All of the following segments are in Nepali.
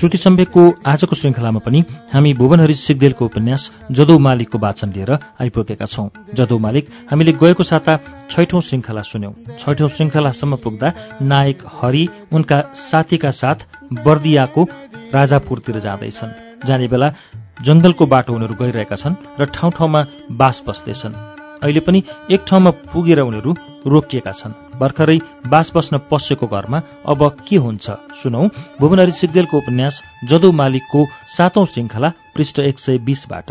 श्रुति सम्वेकको आजको श्रृङ्खलामा पनि हामी भुवनहरि सिग्देलको उपन्यास जदौ मालिकको वाचन लिएर आइपुगेका छौं। जदौ मालिक हामीले गएको साता छैठौं श्रृङ्खला सुन्यौं। छैठौं श्रृङ्खलासम्म पुग्दा नायक हरि उनका साथीका साथ बर्दियाको राजापुरतिर जाँदैछन्। जाने बेला जंगलको बाटो उनीहरू गइरहेका छन् र ठाउँ ठाउँमा बास बस्दैछन्। अहिले पनि एक ठाउँमा पुगेर उनीहरू रोकिएका छन्। भर्खरै बास बस्न पसेको घरमा अब के हुन्छ सुनौ? भुवनहरी सिग्देलको उपन्यास जदौ मालिकको सातौं श्रृङ्खला पृष्ठ एक सय बीसबाट।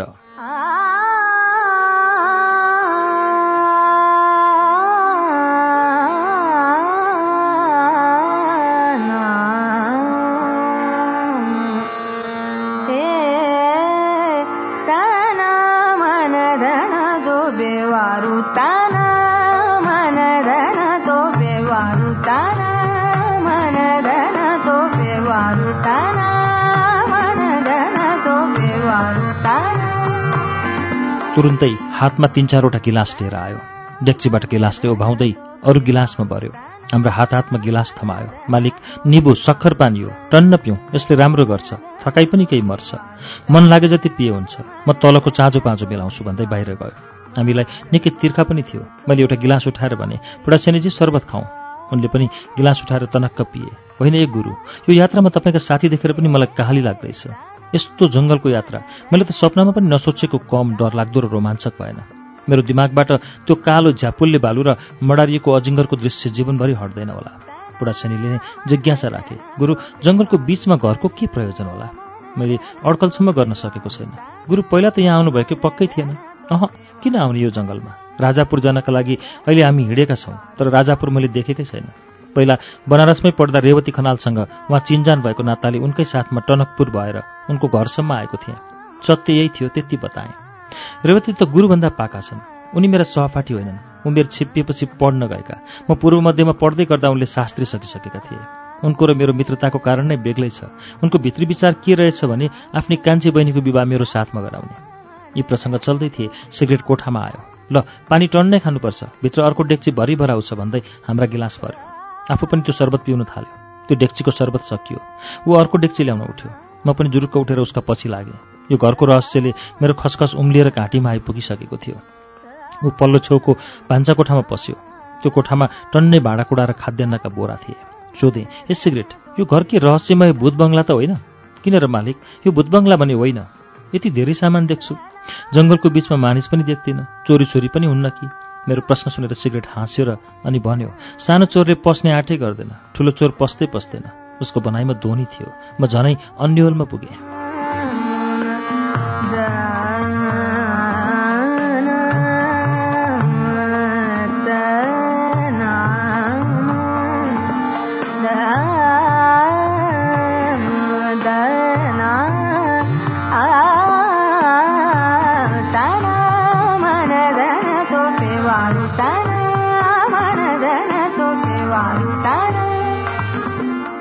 तुरुन्तै हातमा तीन चारवटा गिलास लिएर आयो। डेक्चीबाट गिलासले उभाउँदै अरू गिलासमा भर्यो हाम्रो हात हातमा गिलास थमायो। मालिक निबु सक्खर पानी हो। टन्न पिउँ यसले राम्रो गर्छ। थकाइ पनि केही मर्छ। मन लागे जति पिए हुन्छ। म तलको चाँजो पाँचो बेलाउँछु भन्दै बाहिर गयो। हामीलाई निकै तिर्खा पनि थियो। मैले एउटा गिलास उठाएर भने बुढासेनीजी शर्बत खाउँ उनले पनि गिलास उठाएर तनक्क पिए। होइन एक गुरु यो यात्रामा तपाईँका साथी देखेर पनि मलाई कहाली लाग्दैछ। यस्तो जङ्गलको यात्रा मैले त सपनामा पनि नसोचेको कम डर लाग्दो र रोमाञ्चक भएन। मेरो दिमागबाट त्यो कालो झ्यापुल्ले भालु र मडारिएको अजिङ्गरको दृश्य जीवनभरि हट्दैन होला। बुढासेनीले नै जिज्ञासा राखे गुरु जङ्गलको बीचमा घरको के प्रयोजन होला? मैले अड्कलसम्म गर्न सकेको छैन। गुरु पहिला त यहाँ आउनुभएको पक्कै थिएन। अह किन आउने यो जङ्गलमा? राजापुर जानका लागि अहिले हामी हिँडेका छौँ तर राजापुर मैले देखेकै छैन। पहिला बनारसमै पढ्दा रेवती खनालसँग उहाँ चिन्जान भएको नाताले उनकै साथमा टनकपुर भएर उनको घरसम्म आएको थिएँ। सत्य यही थियो त्यति बताएँ। रेवती त गुरुभन्दा पाका छन्। उनी मेरा सहपाठी होइनन्। उमेर छिप्पिएपछि पढ्न गएका। म पूर्व मध्येमा पढ्दै गर्दा उनले शास्त्री सकिसकेका थिए। उनको र मेरो मित्रताको कारण नै बेग्लै छ। उनको भित्री विचार के रहेछ भने आफ्नै कान्छी बहिनीको विवाह मेरो साथमा गराउने। यी प्रसङ्ग चल्दै थिए सिगरेट कोठामा आयो। ल पानी टन्नै खानुपर्छ। भित्र अर्को डेक्ची भरि भराउँछ भन्दै हाम्रा गिलास भर्यो आफू पनि त्यो शरबत पिउन थाल्यो। त्यो डेक्चीको शरबत सकियो। ऊ अर्को डेक्ची ल्याउन उठ्यो। म पनि जुरुक्क उठेर उसका पछि लागेँ। यो घरको रहस्यले मेरो खसखस उम्लिएर घाँटीमा आइपुगिसकेको थियो। ऊ पल्लो छेउको भान्सा कोठामा पस्यो। त्यो कोठामा टन्नै भाँडाकुँडा र खाद्यान्नका बोरा थिए। सोधेँ ए सिगरेट यो घर के रहस्यमय भूत बङ्गला त होइन? किन र मालिक यो भूत बङ्गला भने होइन? यति धेरै सामान देख्छु। जङ्गलको बिचमा मानिस पनि देख्दिनँ चोरी छोरी पनि हुन्न कि? मेरो प्रश्न सुनेर सिगरेट हाँस्यो र अनि भन्यो सानो चोरले पस्ने आँटै गर्दैन ठुलो चोर पस्दै पस्दैन उसको बनाइमा धोनी थियो म झनै अन्यहोलमा पुगेँ।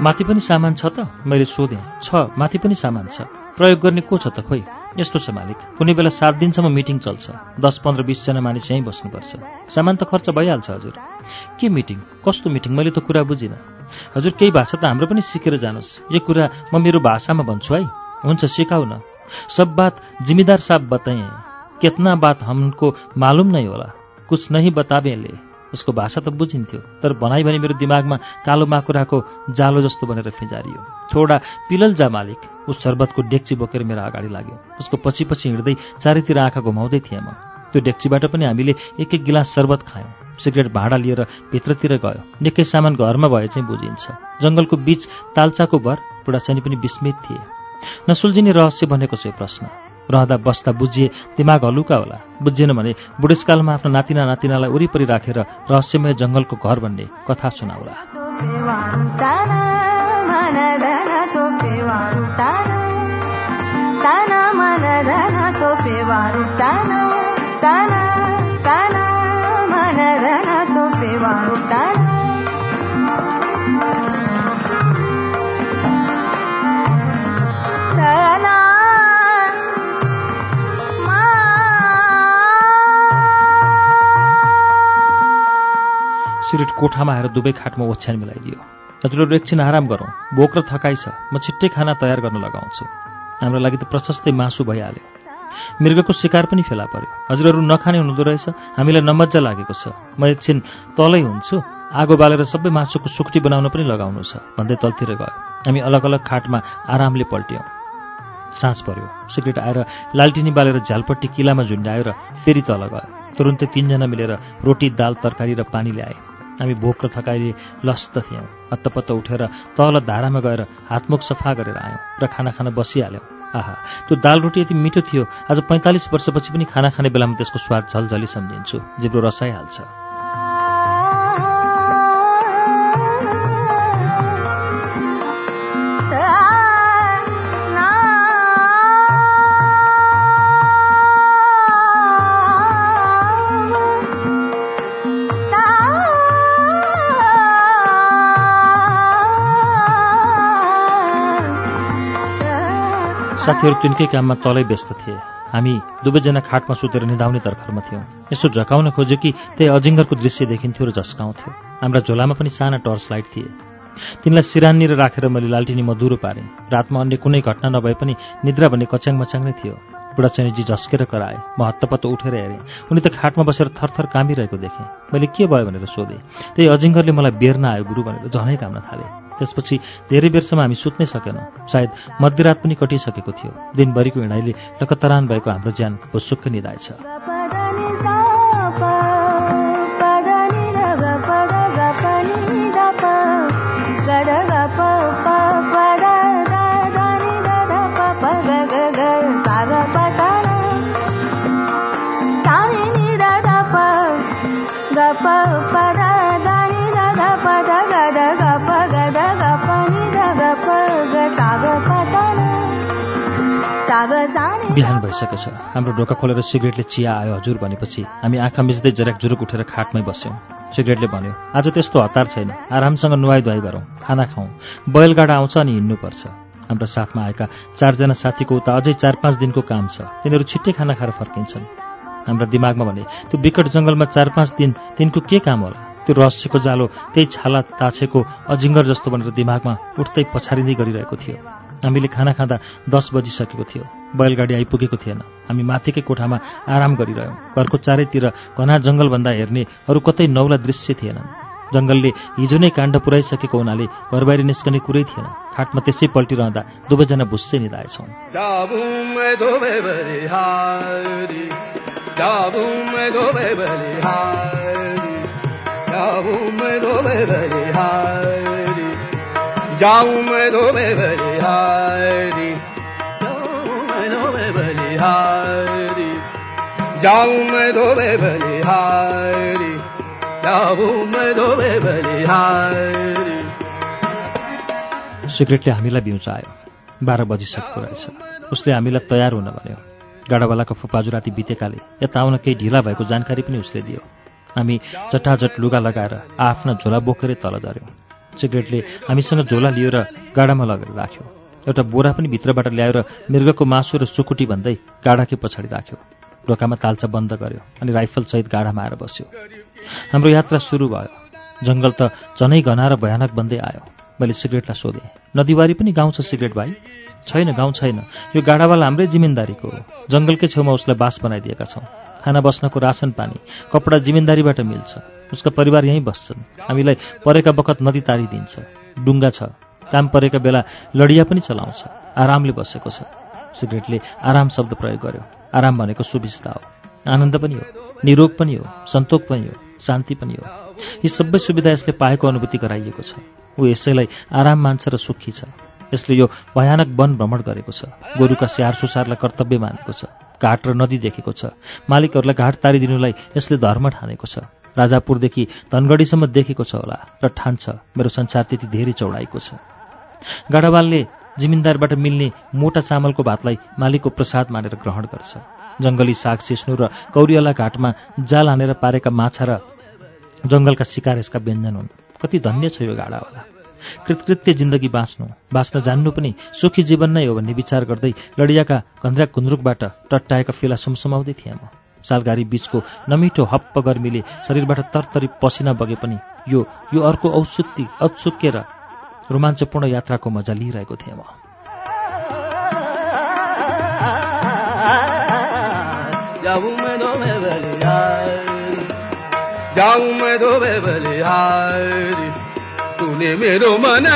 माथि पनि सामान छ त? मैले सोधेँ। छ माथि पनि सामान छ। प्रयोग गर्ने को छ त खोइ? यस्तो छ मालिक। कुनै बेला सात दिनसम्म मिटिङ चल्छ। दस पन्ध्र बिसजना मानिस यहीँ बस्नुपर्छ। सामान त खर्च भइहाल्छ हजुर। के मिटिङ? कस्तो मिटिङ? मैले त कुरा बुझिनँ। हजुर केही भाषा त हाम्रो पनि सिकेर जानुहोस्। यो कुरा म मेरो भाषामा भन्छु है। हुन्छ सिकाउ न। सब बात जिम्मेदार साहब बताए। केतना बात हमको मालुम नै होला। कुछ नहीं बताबेले उसको भाषा त बुझिन्थ्यो तर भनाइ भने मेरो दिमागमा कालो माकुराको जालो जस्तो बनेर फिजारियो। थोडा पिलल जा मालिक उस शर्बतको डेक्ची बोकेर मेरो अगाडि लाग्यो। उसको पछि पछि हिँड्दै चारैतिर आँखा घुमाउँदै थिएँ म। त्यो डेक्चीबाट पनि हामीले एक एक गिलास शर्बत खायौँ। सिगरेट भाँडा लिएर भित्रतिर गयो। निकै सामान घरमा भए चाहिँ बुझिन्छ। जङ्गलको बीच तालचाको घर बुढाचनी पनि विस्मित थिए। नसुल्झिने रहस्य भनेको छ यो प्रश्न। रहँदा बस्दा बुझिए दिमाग हलुका होला। बुझिएन भने बुढेसकालमा आफ्नो नातिना नातिनालाई वरिपरि राखेर रा, रहस्यमय जङ्गलको घर भन्ने कथा सुनाउला। सिरिट कोठामा आएर दुवै खाटमा ओछ्यान मिलाइदियो। हजुरहरू एकछिन आराम गरौँ। भोक र थकाइ छ। म छिट्टै खाना तयार गर्न लगाउँछु। हाम्रो लागि त प्रशस्तै मासु भइहाल्यो। मृगको शिकार पनि फेला पर्यो। हजुरहरू नखाने हुँदो रहेछ। हामीलाई नमज्जा लागेको छ। म एकछिन तलै हुन्छु। आगो बालेर सबै मासुको सुक्टी बनाउन पनि लगाउनु छ। भन्दै तलतिर गयो। हामी अलग अलग खाटमा आरामले पल्ट्यौँ। साँझ पर्यो। सिगरेट आएर लालटिनी बालेर झ्यालपट्टि किलामा झुन्डायो र फेरि तल गयो। तुरुन्तै तिनजना मिलेर रोटी दाल तरकारी र पानी ल्याए। हामी भोक र थकाइले लस्त थियौँ। हत्तपत्त उठेर तल धारामा गएर हातमुख सफा गरेर आयौँ र खाना खान बसिहाल्यौँ। आहा त्यो दाल रोटी यति मिठो थियो आज पैँतालिस वर्षपछि पनि खाना खाने बेलामा त्यसको स्वाद झलझली सम्झिन्छु। जिब्रो रसाइहाल्छ। साथीहरू तिनकै काममा तलै व्यस्त थिए। हामी दुवैजना खाटमा सुतेर निधाउने तर्खरमा थियौँ। यसो झकाउन खोज्यो कि त्यही अजिङ्गरको दृश्य देखिन्थ्यो र झस्काउँथ्यो। हाम्रा झोलामा पनि साना टर्च लाइट थिए। तिनलाई सिरानीर राखेर मैले लालटिनी मधुरो पारेँ। रातमा अन्य कुनै घटना नभए पनि निद्रा भन्ने कच्याङ मच्याङ नै थियो। बुढाचैनीजी झस्केर कराए। म हत्तपत्त उठेर हेरेँ। उनी त खाटमा बसेर थरथर कामिरहेको देखेँ। मैले के भयो भनेर सोधेँ। त्यही अजिङ्गरले मलाई बेर्न आयो गुरु भनेर झनै काम्न थाले। त्यसपछि धेरै बेरसम्म हामी सुत्नै सकेनौँ। सायद मध्यरात पनि कटिसकेको थियो। दिनभरिको हिँडाइले लकतरान भएको हाम्रो ज्यान भुसुक्क निधाएछ भइसकेछ हाम्रो ढोका खोलेर सिगरेटले चिया आयो हजुर भनेपछि हामी आँखा मिच्दै जराक जुरुक उठेर खाटमै बस्यौँ। सिगरेटले भन्यो आज त्यस्तो हतार छैन। आरामसँग नुहाई धुवाई गरौँ खाना खाउँ बैलगाडा आउँछ अनि हिँड्नुपर्छ। हाम्रो साथमा आएका चारजना साथीको उता अझै चार पाँच दिनको काम छ। तिनीहरू छिट्टै खाना खाएर फर्किन्छन्। हाम्रा दिमागमा भने त्यो विकट जङ्गलमा चार पाँच दिन तिनको के काम होला? त्यो रहस्यको जालो त्यही छाला ताछेको अजिङ्गर जस्तो भनेर दिमागमा उठ्दै पछारिँदै गरिरहेको थियो। हामीले खाना खाँदा दस बजिसकेको थियो। बैलगाडी आइपुगेको थिएन। हामी माथिकै कोठामा आराम गरिरह्यौँ। घरको चारैतिर घना जङ्गलभन्दा हेर्ने अरू कतै नौला दृश्य थिएनन्। जङ्गलले हिजो नै काण्ड पुऱ्याइसकेको हुनाले घर बाहिर निस्कने कुरै थिएन। खाटमा त्यसै पल्टिरहँदा दुवैजना भुस्सै निधाएछौँ। बलिहारी जाऊं मैं धोबे बलिहारी जाऊं मैं धोबे बलिहारी सिगरेटले हामीलाई बिउचायो बाह्र बजिसकेको रहेछ उसले हामीलाई तयार हुन भन्यो गाडावालाको फुपाजु राति बितेकाले यता आउन केही ढिला भएको जानकारी पनि उसले दियो हामी चटाचट लुगा लगाएर आफ्ना झोला बोकेरै तल झऱ्यौँ सिगरेटले हामीसँग झोला लिएर गाडामा लगेर राख्यो एउटा बोरा पनि भित्रबाट ल्याएर मृगको मासु र सुकुटी भन्दै गाडाकै पछाडि राख्यो। ढोकामा तालचा बन्द गर्यो अनि राइफलसहित गाडामा आएर बस्यो। हाम्रो यात्रा सुरु भयो। जङ्गल त झनै घना र भयानक बन्दै आयो। मैले सिगरेटलाई सोधेँ नदीवारी पनि गाउँ छ सिगरेट भाइ? छैन गाउँ छैन। यो गाडावाला हाम्रै जिम्मेदारीको हो। जङ्गलकै छेउमा उसलाई बास बनाइदिएका छौँ। खाना बस्नको रासन पानी कपडा जिम्मेदारीबाट मिल्छ। उसका परिवार यहीँ बस्छन्। हामीलाई परेका बखत नदी तारिदिन्छ। डुङ्गा छ। काम परेका बेला लडिया पनि चलाउँछ। आरामले बसेको छ। सिगरेटले आराम शब्द प्रयोग गर्यो। आराम भनेको सुविस्ता हो। आनन्द पनि हो। निरोग पनि हो। सन्तोक पनि हो। शान्ति पनि हो। यी सबै सुविधा यसले पाएको अनुभूति गराइएको छ। ऊ यसैलाई आराम मान्छ र सुखी छ। यसले यो भयानक वन भ्रमण गरेको छ। गोरुका स्याहार सुसारलाई कर्तव्य मानेको छ। घाट र नदी देखेको छ। मालिकहरूलाई घाट तारिदिनुलाई यसले धर्म ठानेको छ। राजापुरदेखि धनगढीसम्म देखेको छ होला र ठान्छ। मेरो संसार त्यति धेरै चौडाइको छ। गाडावालले जिमिन्दारबाट मिल्ने मोटा चामलको भातलाई मालिकको प्रसाद मानेर ग्रहण गर्छ। जङ्गली साग सिस्नु र कौरियाला घाटमा जाल हानेर पारेका माछा र जङ्गलका शिकार यसका व्यञ्जन हुन्। कति धन्य छ यो गाडावाला कृतकृत्य जिन्दगी बाँच्नु बाँच्न जान्नु पनि सुखी जीवन नै हो भन्ने विचार गर्दै लडियाका कन्द्रा कुन्द्रुकबाट टट्टाएका फेला सुमसुमाउँदै थिएँ म। सालगारी बीचको नमिठो हप्प गर्मीले शरीरबाट तरतरी पसिना बगे पनि यो यो अर्को औत्सुक्य र रोमाञ्चपूर्ण यात्राको मजा लिइरहेको थिएँ म। मेरो मन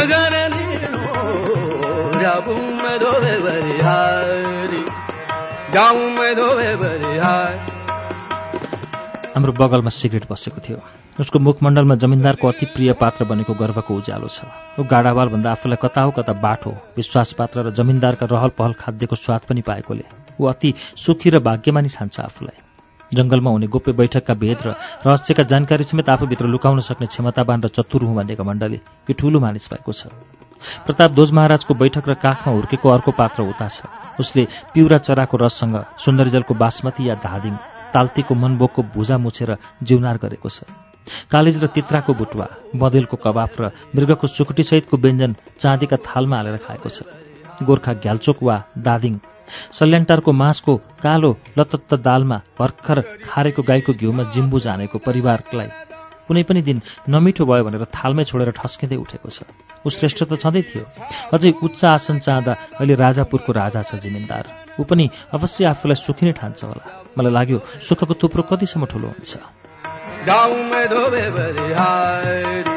हाम्रो बगलमा सिगरेट बसेको थियो। उसको मुखमण्डलमा जमिनदारको अति प्रिय पात्र बनेको गर्वको उज्यालो छ। ऊ गाडावालभन्दा आफूलाई कता हो कता बाठो विश्वास पात्र र जमिनदारका रहल पहल खाद्यको स्वाद पनि पाएकोले ऊ अति सुखी र भाग्यमानी ठान्छ आफूलाई। जङ्गलमा हुने गोप्य बैठकका भेद र रहस्यका जानकारी समेत आफूभित्र लुकाउन सक्ने क्षमतावान र चतुर हुँ भन्ने घमण्डले यो ठूलो मानिस भएको छ। प्रताप ध्वज महाराजको बैठक र काखमा हुर्केको अर्को पात्र उता छ। उसले पिउरा चराको रससँग सुन्दरीजलको बासमती या धादिङ ताल्तीको मनबोकको भुजा मुछेर जिउनार गरेको छ। कालेज र तित्राको बुटुवा बदेलको कबाफ र मृगको सुकुटीसहितको व्यञ्जन चाँदीका थालमा हालेर खाएको छ। गोर्खा घ्याल्चोक वा दादिङ सल्यान्टारको मासको कालो लतत्त दालमा भर्खर खारेको गाईको घिउमा जिम्बु जानेको परिवारलाई कुनै पनि दिन नमिठो भयो भनेर थालमै छोडेर ठस्किँदै उठेको छ। ऊ श्रेष्ठ त छँदै थियो। अझै उच्च आसन चाहँदा अहिले राजापुरको राजा छ जिमिनदार। ऊ पनि अवश्य आफूलाई सुखी नै ठान्छ होला मलाई लाग्यो सुखको थुप्रो कतिसम्म ठुलो हुन्छ। जाऊं मैं दो में बलिहारी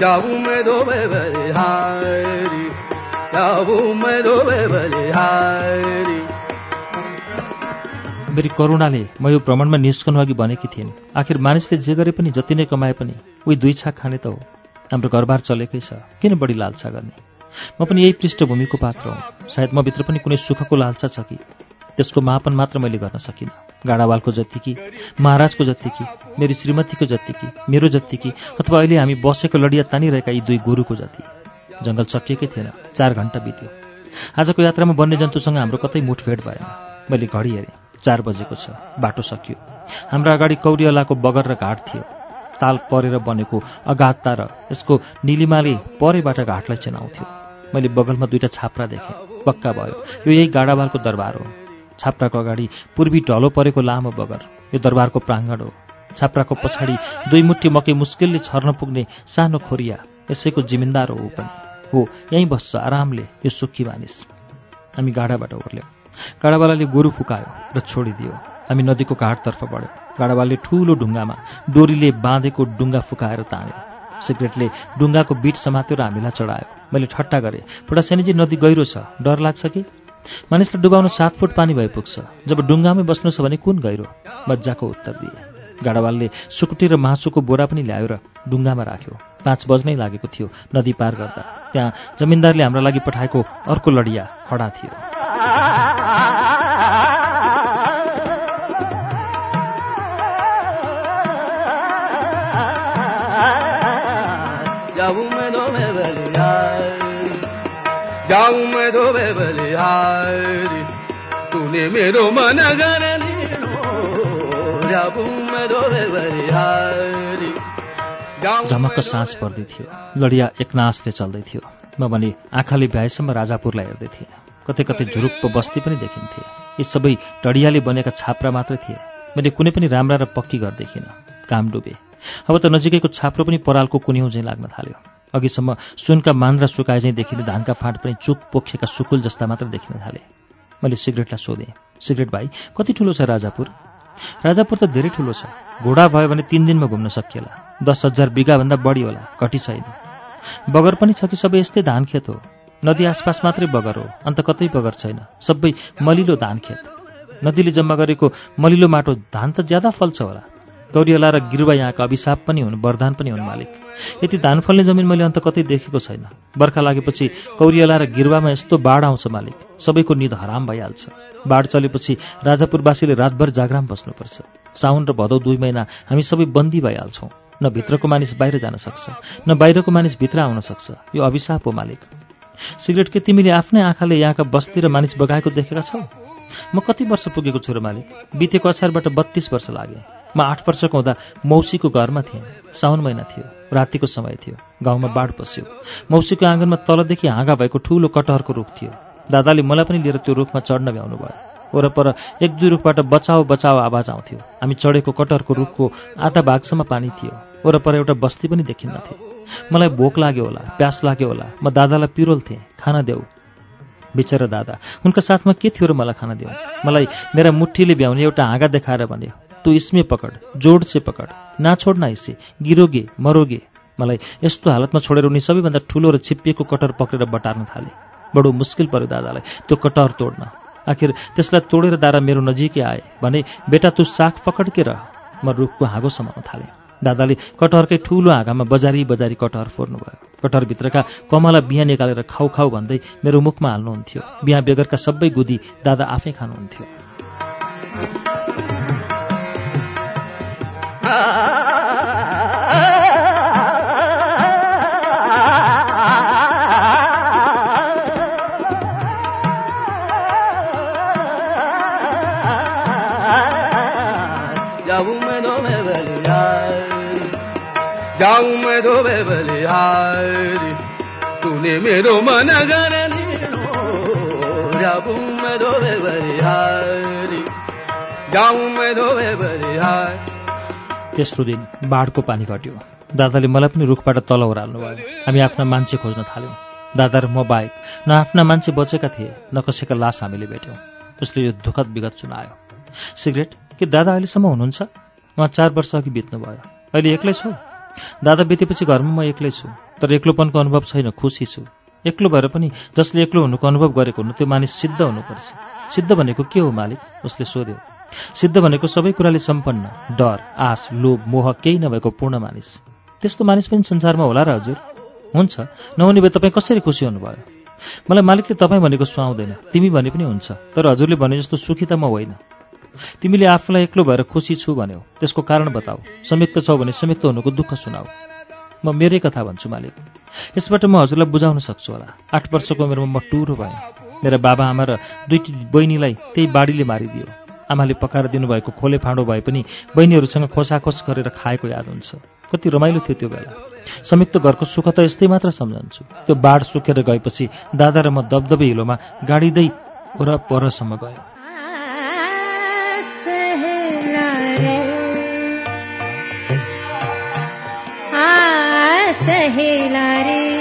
जाऊं मैं दो में बलिहारी मेरी करुणाले म यो भ्रमणमा निस्कनु अघि भनेकी थिइन्। आखिर मानिसले जे गरे पनि जति नै कमाए पनि उही दुई छाक खाने त हो। हाम्रो घरबार चलेकै छ। किन बढी लालसा गर्ने? म पनि यही पृष्ठभूमिको पात्र हुँ। सायद म भित्र पनि कुनै सुखको लालसा छ कि? त्यसको मापन मात्र मैले गर्न सकिनँ। गाडावालको जत्तिकी महाराजको जत्तिकी मेरी श्रीमतीको जत्तिकी मेरो जत्तिकी अथवा अहिले हामी बसेको लडिया तानिरहेका यी दुई गोरुको जति। जङ्गल सकिएकै थिएन। चार घन्टा बित्यो। आजको यात्रामा वन्यजन्तुसँग हाम्रो कतै मुठभेड भएन। मैले घडी हेरेँ। चार बजेको छ। बाटो सकियो। हाम्रो अगाडि कौरियलाको बगर र घाट थियो। ताल परेर बनेको अगाधता र यसको निलिमाले परेबाट घाटलाई चिनाउँथ्यो। मैले बगलमा दुईटा छाप्रा देखेँ। पक्का भयो। यो यही गाडावालको दरबार हो। छाप्राको अगाडि पूर्वी ढलो परेको लामो बगर। यो दरबारको प्राङ्गण हो। छाप्राको पछाडि दुई मुठी मकै मुस्किलले छर्न पुग्ने सानो खोरिया यसैको जिमिन्दार हो पनि। हो यहीँ बस्छ आरामले यो सुखी मानिस। हामी गाडाबाट ओर्ल्यौँ। गाडावालाले गोरु फुकायो र छोडिदियो। हामी नदीको घाटतर्फ बढ्यौँ। गाडावालले ठूलो ढुङ्गामा डोरीले बाँधेको डुङ्गा फुकाएर तान्यो। सिगरेटले डुङ्गाको बिट समात्यो र हामीलाई चढायो। मैले ठट्टा गरेँ। फुटासेनीजी नदी गहिरो छ। डर लाग्छ कि? मानिसलाई डुबाउन सात फुट पानी भइपुग्छ जब डुङ्गामै बस्नु छ भने कुन गहिरो? मजाको उत्तर दिए। गाडावालले सुकुटी र मासुको बोरा पनि ल्यायो र डुङ्गामा राख्यो। पाँच बज्नै लागेको थियो नदी पार गर्दा। त्यहाँ जमिनदारले हाम्रा लागि पठाएको अर्को लडिया खडा थियो। बलिहारी तूने मेरो मन झमक्क सास पर्दै थियो लडिया एकनासले चल्दै थियो म भने आँखाले भ्याएसम्म राजापुरलाई हेर्दै थिएँ कतै कतै झुरुप्प बस्ती पनि देखिन्थे। यी सबै डडियाले बनेका छाप्रा मात्रै थिए। मैले कुनै पनि राम्रा र पक्की घर देखिनँ। काम डुबे। अब त नजिकैको छाप्रो पनि परालको कुन्यौँ झैँ लाग्न थाल्यो। अघिसम्म सुनका मान्द्रा सुकाए झैँ देखिने धानका फाँट पनि चुक पोखिएका सुकुल जस्ता मात्र देखिन थाले। मैले सिगरेटलाई सोधेँ सिगरेट भाइ कति ठुलो छ राजापुर? राजापुर त धेरै ठुलो छ। घोडा भयो भने तिन दिनमा घुम्न सकिएला। दस हजार बिगाभन्दा बढी होला घटी छैन। बगर पनि छ कि सबै यस्तै धान खेत हो? नदी आसपास मात्रै बगर हो अन्त कतै बगर छैन। सबै मलिलो धान खेत। नदीले जम्मा गरेको मलिलो माटो धान त ज्यादा फल्छ होला। गौरीला र गिरुवा यहाँका अभिशाप पनि हुन् वरदान पनि हुन् मालिक। यति धान फल्ने जमिन मैले अन्त कतै देखेको छैन। बर्खा लागेपछि कौरियला र गिरुवामा यस्तो बाढ आउँछ मालिक। सबैको निद हराम भइहाल्छ। बाढ चलेपछि राजापुरवासीले रातभर जागराम बस्नुपर्छ। साउन र भदौ दुई महिना हामी सबै बन्दी भइहाल्छौँ। न भित्रको मानिस बाहिर जान सक्छ न बाहिरको मानिस भित्र आउन सक्छ। यो अभिशाप हो मालिक। सिगरेट के तिमीले आफ्नै आँखाले यहाँका बस्ती र मानिस बगाएको देखेका छौ? म कति वर्ष पुगेको छु र मालिक। बितेको अछारबाट बत्तीस वर्ष लागे। म आठ वर्षको हुँदा मौसीको घरमा थिएँ। साउन महिना थियो रातिको समय थियो गाउँमा बाढ पस्यो। मौसीको आँगनमा तलदेखि हाँगा भएको ठूलो कटहरको रुख थियो। दादाले मलाई पनि लिएर त्यो रुखमा चढ्न भ्याउनु भयो। वरपर एक दुई रुखबाट बचाओ बचाओ आवाज आउँथ्यो। हामी चढेको कटहरको रुखको आधा भागसम्म पानी थियो। वरपर एउटा बस्ती पनि देखिन्नथ्यो मलाई भोक लाग्यो होला प्यास लाग्यो होला। म दादालाई पिरोल्थेँ खाना देऊ। बिचरा दादा उनका साथमा के थियो र मलाई खाना दियो मलाई मेरा मुठीले भ्याउने एउटा हाँगा देखाएर भन्यो तू इसमे पकड जोड से पकड। ना छोड न इसे। गिरोगे मरोगे। मलाई यस्तो हालतमा छोडेर उनी सबैभन्दा ठुलो र छिप्पिएको कटर पक्रेर बटार्न थाले। बडो मुस्किल पर्यो दादालाई। त्यो कटर तोड्न। आखिर त्यसलाई तोडेर दारा मेरो नजिकै आए भने बेटा तू साग पकड के रह? म रुखको हाँगो समाउन थालेँ। दादाले कटहरकै ठुलो हाँगामा बजारी बजारी कटहर फोर्नु भयो कटहरभित्रका कमला बिहा निकालेर खाउ खाउ भन्दै मेरो मुखमा हाल्नुहुन्थ्यो। बिहा बेगरका सबै गुदी दादा आफै खानुहुन्थ्यो। जाऊं मैं दो मैं बलिहारी जाऊं मैं दो मैं बलिहारी तूने मेरो मन घर जाऊं मैं दो मैं बलिहारी जाऊं तेस्रो दिन बाढको पानी घट्यो। दादाले मलाई पनि रुखबाट तल ओह्राल्नु भयो। हामी आफ्ना मान्छे खोज्न थाल्यौँ। दादा र म बाहेक न आफ्ना मान्छे बचेका थिए न कसैका लास हामीले भेट्यौँ। उसले यो दुःखद विगत सुनायो। सिगरेट? के दादा अहिलेसम्म हुनुहुन्छ? उहाँ चार वर्ष अघि बित्नु भयो अहिले एक्लै छु? दादा बितेपछि घरमा म एक्लै छु तर एक्लोपनको अनुभव छैन खुसी छु। एक्लो भएर पनि जसले एक्लो हुनुको अनुभव गरेको हुनु त्यो मानिस सिद्ध हुनुपर्छ। सिद्ध भनेको के हो मालिक? उसले सोध्यो। सिद्ध भनेको सबै कुराले सम्पन्न डर आश लोभ मोह केही नभएको पूर्ण मानिस। त्यस्तो मानिस पनि संसारमा होला र हजुर? हुन्छ। नहुने भए तपाईँ कसरी खुसी हुनुभयो? मलाई मालिकले तपाईँ भनेको सुहाउँदैन। तिमी भने पनि हुन्छ। तर हजुरले भने जस्तो सुखी त म होइन। तिमीले आफूलाई एक्लो भएर खुसी छु भन्यौ। त्यसको कारण बताऊ। संयुक्त छौ भने संयुक्त हुनुको दुःख सुनाऊ। म मेरै कथा भन्छु मालिक। यसबाट म हजुरलाई बुझाउन सक्छु होला। आठ वर्षको उमेरमा म टुरो भएँ। मेरा बाबा आमा र दुईटी बहिनीलाई त्यही बाढीले मारिदियो। आमाले पकाएर दिनुभएको खोले फाँडो भए पनि बहिनीहरूसँग खोसाखोस गरेर खाएको याद हुन्छ। कति रमाइलो थियो त्यो बेला। संयुक्त घरको सुख त यस्तै मात्र सम्झन्छु। त्यो बाढ सुकेर गएपछि दादा र म दबदबे हिलोमा गाडिँदै वरपरसम्म गयो। सहेला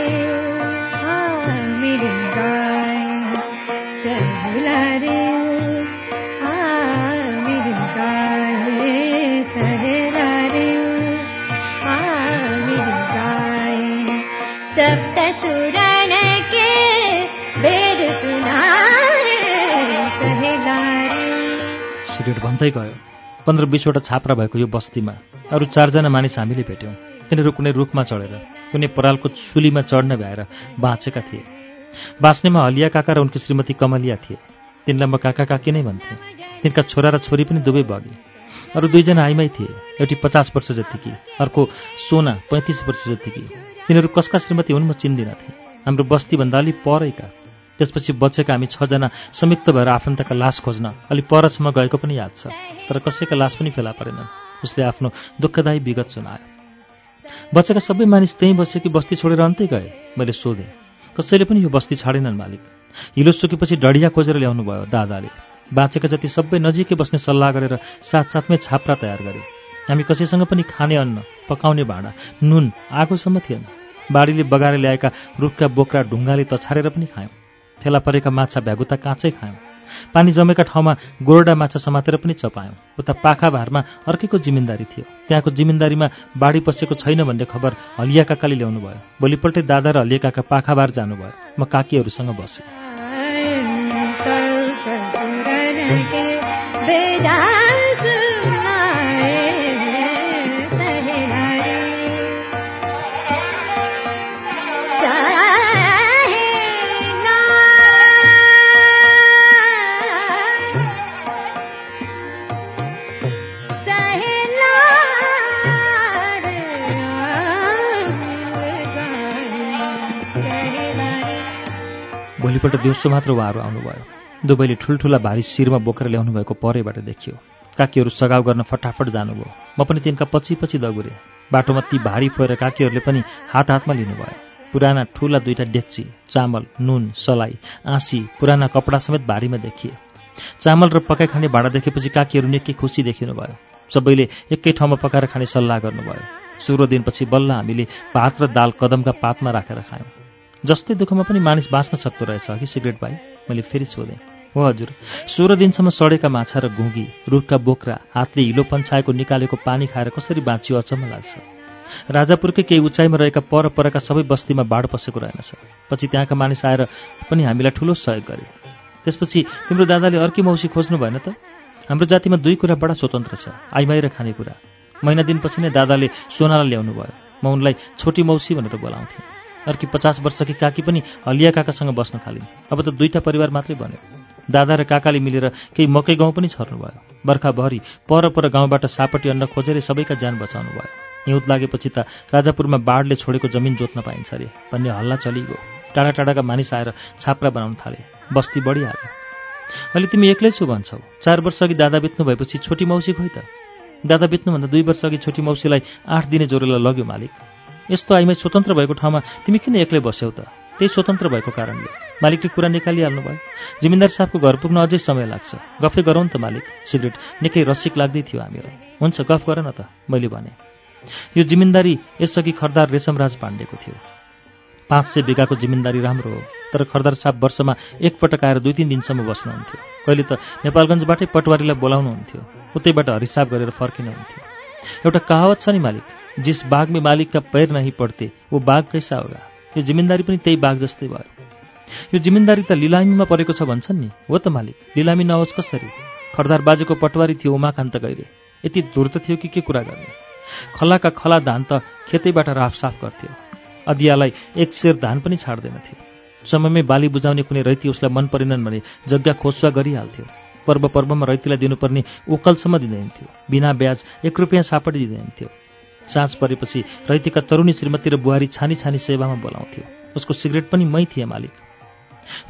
भन्दै गयो पन्ध्र बिसवटा छाप्रा भएको यो बस्तीमा अरू चारजना मानिस हामीले भेट्यौँ। तिनीहरू कुनै रुखमा चढेर कुनै परालको सुलीमा चढ्न भ्याएर बाँचेका थिए। बाँच्नेमा हलिया काका र उनकी श्रीमती कमलिया थिए। तिनलाई म काका काकी नै भन्थेँ। तिनका छोरा र छोरी पनि दुवै बगे। अरू दुईजना आइमै थिए एउटी पचास वर्ष जतिकी अर्को सोना पैँतिस वर्ष जतिकी। तिनीहरू कसका श्रीमती हुन् म चिन्दिनँ थिएँ। हाम्रो बस्तीभन्दा अलिक परैका त्यसपछि बचेका हामी छजना संयुक्त भएर आफन्तका लास खोज्न अलिक परसम्म गएको पनि याद छ तर कसैका लास पनि फेला परेनन्। उसले आफ्नो दुःखदायी विगत सुनायो। बचेका सबै मानिस त्यहीँ बसे कि बस्ती छोडेर अन्तै गए। मैले सोधेँ कसैले पनि यो बस्ती छाडेनन् मालिक? हिलो सुकेपछि डढिया खोजेर ल्याउनु भयो दादाले। बाँचेका जति सबै नजिकै बस्ने सल्लाह गरेर साथसाथमै छाप्रा तयार गरे। हामी कसैसँग पनि खाने अन्न पकाउने भाँडा नुन आगोसम्म थिएन। बाढीले बगाएर ल्याएका रुखका बोक्रा ढुङ्गाले तछारेर पनि खायौँ। फेला परेका माछा भ्यागुता काँचै खायौँ पानी जमेका ठाउँमा गोरडा माछा समातेर पनि चपायौँ उता पाखा भारमा अर्कैको जिम्मेदारी थियो त्यहाँको जिम्मेदारीमा बाढी पसेको छैन भन्ने खबर हलिया काकाले ल्याउनु भयो भोलिपल्टै दादा र हलिया काका पाखा भार जानुभयो म काकीहरूसँग बसेँ भोलिपल्ट दिउँसो मात्र उहाँहरू आउनुभयो। दुवैले ठुल्ठुला भारी शिरमा बोकेर ल्याउनु भएको परैबाट देखियो। काकीहरू सघाउ गर्न फटाफट जानुभयो। म पनि तिनका पछि पछि दगुरेँ। बाटोमा ती भारी फोएर काकीहरूले पनि हात हातमा लिनुभयो। पुराना ठुला दुईटा डेक्ची चामल नुन सलाई आँसी पुराना कपडा समेत भारीमा देखिए। चामल र पकाइ खाने भाँडा देखेपछि काकीहरू निकै खुसी देखिनुभयो। सबैले एकै ठाउँमा पकाएर खाने सल्लाह गर्नुभयो। सुरो दिनपछि बल्ल हामीले भात र दाल कदमका पातमा राखेर खायौँ। जस्तै दुःखमा पनि मानिस बाँच्न सक्दो रहेछ। कि सिगरेट भाइ मैले फेरि सोधेँ। हो हजुर। सोह्र दिनसम्म सडेका माछा र घुँगी रुखका बोक्रा हातले हिलो पन्छाएको निकालेको पानी खाएर कसरी बाँचियो अचम्म लाग्छ। राजापुरकै केही उचाइमा रहेका परपरका सबै बस्तीमा बाढ पसेको रहेनछ। पछि त्यहाँका मानिस आएर पनि हामीलाई ठुलो सहयोग गरे। त्यसपछि तिम्रो दादाले अर्की मौसी खोज्नु भएन त? हाम्रो जातिमा दुई कुरा बडा स्वतन्त्र छ आइमाई र खानेकुरा। महिना दिनपछि नै दादाले सोनालाई ल्याउनु भयो म उनलाई छोटी मौसी भनेर बोलाउँथेँ। अर्की पचास वर्षकी काकी पनि हलिया काकासँग बस्न थालिन्। अब त दुईटा परिवार मात्रै बन्यो। दादा र काकाले मिलेर केही मकै गाउँ पनि छर्नुभयो। बर्खाभरि पर पर गाउँबाट सापटी अन्न खोजेर सबैका ज्यान बचाउनु भयो हिउँद लागेपछि त राजापुरमा बाढले छोडेको जमिन जोत्न पाइन्छ अरे भन्ने हल्ला चलिगयो। टाढा टाढाका मानिस आएर छाप्रा बनाउन थाले। बस्ती बढिहाल्यो। अहिले तिमी एक्लै छु भन्छौ। चार वर्ष अघि दादा बित्नु भएपछि छोटी मौसी खोइ त। दादा बित्नुभन्दा दुई वर्ष अघि छोटी मौसीलाई आठ दिने जोरेलाई लग्यो मालिक। यस्तो आइमै स्वतन्त्र भएको ठाउँमा तिमी किन एक्लै बस्यौ त? त्यही स्वतन्त्र भएको कारणले। मालिकले कुरा निकालिहाल्नु भयो जिमिन्दार साहबको घर पुग्न अझै समय लाग्छ। गफै गरौँ त मालिक। सिगरेट निकै रसिक लाग्दै थियो हामीलाई। हुन्छ गफ गर न त मैले भने। यो जिमिन्दारी यसअघि खरदार रेशमराज पाण्डेको थियो। पाँच सय बिघाको जिमिन्दारी राम्रो हो तर खरदार साहब वर्षमा एकपटक आएर दुई तिन दिनसम्म बस्नुहुन्थ्यो। कहिले त नेपालगञ्जबाटै पटवारीलाई बोलाउनुहुन्थ्यो। उतैबाट हरिसाब गरेर फर्किनुहुन्थ्यो। एउटा कहावत छ नि मालिक? जिस बाघ में मालिक का पैर नहीं पड़ते वो बाघ कैसा होगा? यो जिमिन्दारी पनि त्यही बाघ जस्तै भयो। यो जिमिन्दारी त लिलामीमा परेको छ भन्छन् नि। हो त मालिक लिलामी नहोस् कसरी? खरदार बाजेको पटवारी थियो उमाकान्त गैरे। यति धुर्त थियो कि के कुरा गर्ने? खलाका खला धान त खेतैबाट राफसाफ गर्थ्यो। अधियालाई एक शेर धान पनि छाड्दैनथ्यो। समयमै बाली बुझाउने कुनै रैती उसलाई मन परेनन् भने जग्गा खोज्वा गरिहाल्थ्यो। पर्व पर्वमा रैतीलाई दिनुपर्ने उकलसम्म दिँदैनथ्यो। बिना ब्याज एक रुपियाँ सापटी दिँदैनथ्यो। साँझ परेपछि रैतीका तरुणी श्रीमती र बुहारी छानी छानी सेवामा बोलाउँथ्यो। उसको सिगरेट पनि मै थिएँ मालिक।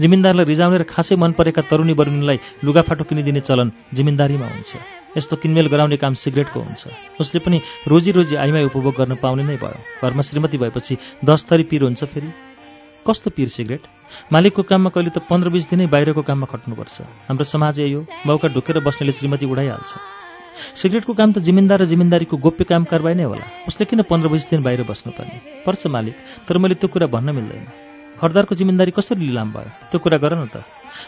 जिमिन्दारलाई रिजाउने र खासै मन परेका तरुणी बरुणीलाई लुगाफाटो किनिदिने चलन जिमिन्दारीमा हुन्छ। यस्तो किनमेल गराउने काम सिगरेटको हुन्छ। उसले पनि रोजी रोजी आइमाई उपभोग गर्न पाउने नै भयो। घरमा श्रीमती भएपछि दस थरी पिर हुन्छ फेरि। कस्तो पिर सिगरेट? मालिकको काममा कहिले त पन्ध्र बिस दिनै बाहिरको काममा खट्नुपर्छ। हाम्रो समाज यही हो। मौका ढुकेर बस्नेले श्रीमती उडाइहाल्छ। सिगरेटको काम त जिमिन्दार र जिमिन्दारीको गोप्य काम कारवाही नै होला। उसले किन पन्ध्र बिस दिन बाहिर बस्नुपर्ने? पर्छ मालिक तर मैले त्यो कुरा भन्न मिल्दैन। खरदारको जिम्मेदारी कसरी लिलाम भयो? त्यो कुरा गर न त।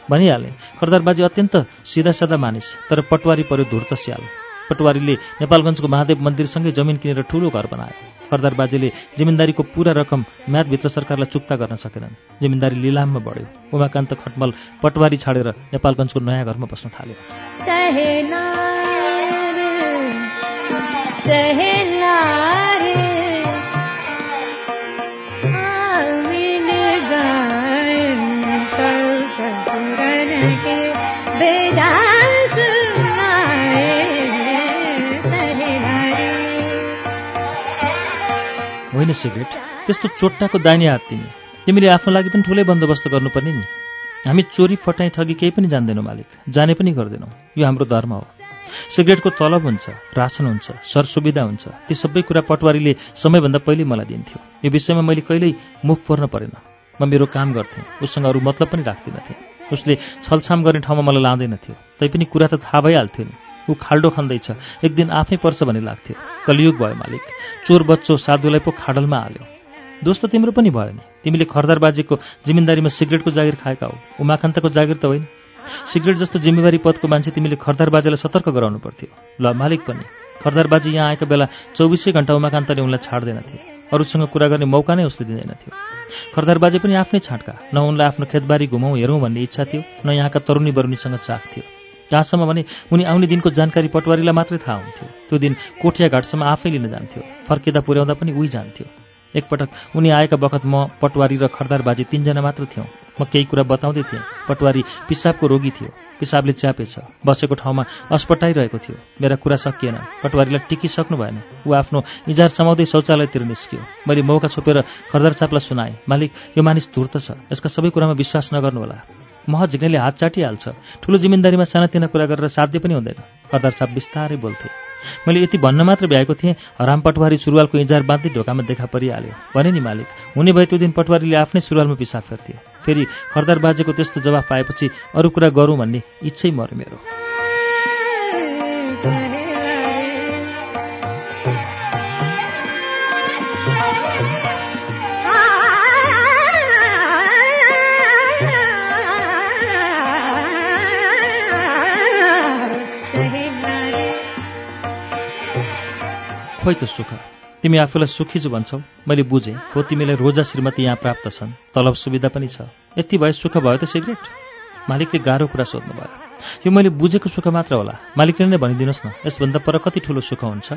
भनिहालेँ खरदार बाजे अत्यन्त सिधा सादा मानिस तर पटवारी पर्यो धुर्त स्याल। पटवारीले नेपालगञ्जको महादेव मन्दिरसँगै जमिन किनेर ठूलो घर बनायो। खरदार बाजेले जिम्मेदारीको पुरा रकम म्यादभित्र सरकारलाई चुक्ता गर्न सकेनन्। जिम्मेदारी लिलाममा बढ्यो। उमाकान्त खटमल पटवारी छाडेर नेपालगञ्जको नयाँ घरमा बस्न थाल्यो। होइन सिगरेट त्यस्तो चोट्टाको दाहिने हात तिमी। तिमीले आफ्नो लागि पनि ठुलै बन्दोबस्त गर्नुपर्ने नि। हामी चोरी फटाइ ठगी केही पनि जान्दैनौँ मालिक। जाने पनि गर्दैनौँ। यो हाम्रो धर्म हो। सिगरेटको तलब हुन्छ रासन हुन्छ सरसुविधा हुन्छ। ती सबै कुरा पटवारीले समयभन्दा पहिले मलाई दिन्थ्यो। यो विषयमा मैले कहिल्यै मुख पर्न परेन। म मेरो काम गर्थेँ उसँग अरू मतलब पनि राख्दिनथेँ। उसले छलछाम गर्ने ठाउँमा मलाई लाँदैनथ्यो। तैपनि कुरा त थाहा भइहाल्थ्यो नि। ऊ खाल्डो खन्दैछ एक दिन आफै पर्छ भन्ने लाग्थ्यो। कलियुग भयो मालिक चोर बच्चो साधुलाई पो खाडलमा हाल्यो। दोस्त तिम्रो पनि भयो नि। तिमीले खरदार बाजेको जिम्मेदारीमा सिगरेटको जागिर खाएका हो। उमाकान्तको जागिर त होइन। सिगरेट जस्तो जिम्मेवारी पदको मान्छे तिमीले खरदार बाजेलाई सतर्क गराउनु पर्थ्यो। ल मालिक पनि। खरदार बाजे यहाँ आएका बेला चौबिसै घन्टा उमाकान्तले उनलाई छाड्दैनथे। अरूसँग कुरा गर्ने मौका नै उसले दिँदैनथ्यो। खरदार बाजे पनि आफ्नै छाँटका। न उनलाई आफ्नो खेतबारी घुमाउँ हेरौँ भन्ने इच्छा थियो न यहाँका तरुणी बरुनीसँग चाख थियो। जहाँसम्म भने उनी आउने दिनको जानकारी पटवारीलाई मात्रै थाहा हुन्थ्यो। त्यो दिन कोठिया घाटसम्म आफै लिन जान्थ्यो। फर्किँदा पुर्याउँदा पनि उही जान्थ्यो। एकपटक उनी आएका बखत म पटवारी र खरदार बाजे तिनजना मात्र थियौँ। म केही कुरा बताउँदै थिएँ। पटवारी पिसाबको रोगी थियो। पिसाबले च्यापेछ बसेको ठाउँमा अस्पटाइरहेको थियो। मेरा कुरा सकिएन। पटवारीलाई टिकिसक्नु भएन। ऊ आफ्नो इजार समाउँदै शौचालयतिर निस्कियो। मैले मौका छोपेर खरदार सापलाई सुनाएँ। मालिक यो मानिस धुर्त छ। यसका सबै कुरामा विश्वास नगर्नुहोला। मह झिक्नेले हात चाटिहाल्छ। ठुलो जिम्मेदारीमा सानातिना कुरा गरेर साध्य पनि हुँदैन। खरदार साप बिस्तारै बोल्थे। मैले यति भन्न मात्र भ्याएको थिएँ हराम पटवारी सुरुवालको इजार बाँध्दै ढोकामा देखा परिहाल्यो। भने नि मालिक हुने भए त्यो दिन पटवारीले आफ्नै सुरुवालमा पिसाब फेर्थ्यो फेरि खरदार बाजेको त्यस्तो जवाफ पाएपछि अरू कुरा गरौँ भन्ने इच्छै मऱ्यो मेरो। खोइ त सुख। तिमी आफूलाई सुखी छु भन्छौ। मैले बुझेँ। हो तिमीलाई रोजा श्रीमती यहाँ प्राप्त छन्। तलब सुविधा पनि छ। यति भए सुख भयो त सिगरेट। मालिकले गाह्रो कुरा सोध्नुभयो। यो मैले बुझेको सुख मात्र होला। मालिकले नै भनिदिनुहोस् न यसभन्दा पर कति ठुलो सुख हुन्छ?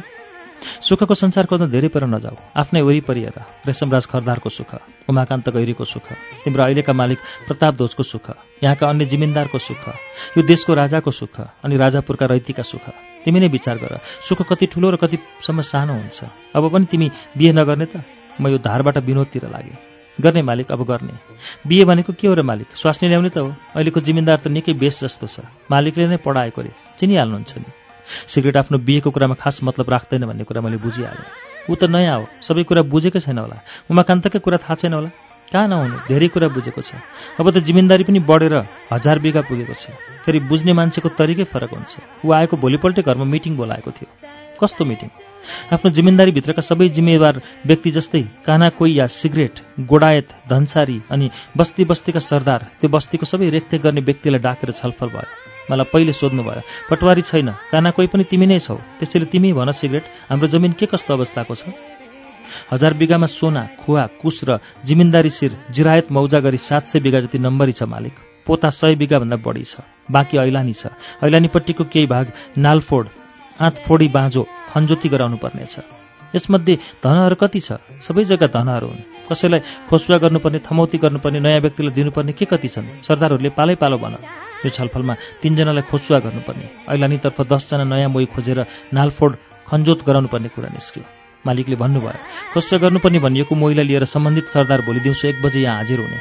सुखको संसार खोज्न धेरै पर नजाऊ। आफ्नै वरिपरि हेर। रेशमराज खरदारको सुख उमाकान्त गैरीको सुख तिम्रो अहिलेका मालिक प्रताप ध्वजको सुख यहाँका अन्य जिमिन्दारको सुख यो देशको राजाको सुख अनि राजापुरका रैतीका सुख। तिमी नै विचार गर। सुख कति ठुलो र कतिसम्म सानो हुन्छ। अब पनि तिमी बिहे नगर्ने त। म यो धारबाट विनोदतिर लागेँ। गर्ने मालिक अब गर्ने। बिहे भनेको के हो र मालिक? स्वास्नी ल्याउने त हो। अहिलेको जिमिन्दार त निकै बेस जस्तो छ। मालिकले नै पढाएको रे चिनिहाल्नुहुन्छ नि। सिगरेट आफ्नो बिहेको कुरामा खास मतलब राख्दैन भन्ने कुरा मैले बुझिहालेँ। ऊ त नयाँ हो। सबै कुरा बुझेकै छैन होला। उमाकान्तकै कुरा थाहा छैन होला। कहाँ नहुनु? धेरै कुरा बुझेको छ। अब त जिम्मेदारी पनि बढेर हजार बिघा पुगेको छ। फेरि बुझ्ने मान्छेको तरिकै फरक हुन्छ। ऊ आएको भोलिपल्टै घरमा मिटिङ बोलाएको थियो। कस्तो मिटिङ? आफ्नो जिम्मेदारीभित्रका सबै जिम्मेवार व्यक्ति जस्तै काना कोही या सिगरेट गोडायत धनसारी अनि बस्ती बस्तीका सरदार त्यो बस्तीको सबै रेखदेख गर्ने व्यक्तिलाई डाकेर छलफल भयो। मलाई पहिले सोध्नुभयो पटवारी छैन। काना कोही पनि तिमी नै छौ। त्यसैले तिमी भन सिगरेट। हाम्रो जमिन के कस्तो अवस्थाको छ? हजार बिघामा सोना खुवा कुस र जिमिन्दारी शिर जिरायत मौजा गरी सात सय बिघा जति नम्बरी छ मालिक। पोता सय बिघाभन्दा बढी छ। बाँकी ऐलानी छ। ऐलानीपट्टिको केही भाग नालफोड आँतफोडी बाँझो खनजोती गराउनु पर्नेछ यसमध्ये धनहरू कति छ? सबै जग्गा धनहरू हुन्। कसैलाई खोसुवा गर्नुपर्ने थमौती गर्नुपर्ने नयाँ व्यक्तिलाई दिनुपर्ने के कति छन्? सरदारहरूले पालै पालो भन। यो छलफलमा तिनजनालाई खोसुवा गर्नुपर्ने। ऐलानीतर्फ दसजना नयाँ मोही खोजेर नालफोड खनजोत गराउनुपर्ने कुरा निस्क्यो। मालिकले भन्नुभयो खोसुवा गर्नुपर्ने भनिएको मोहीलाई लिएर सम्बन्धित सरदार भोलि दिउँसो एक बजे यहाँ हाजिर हुने।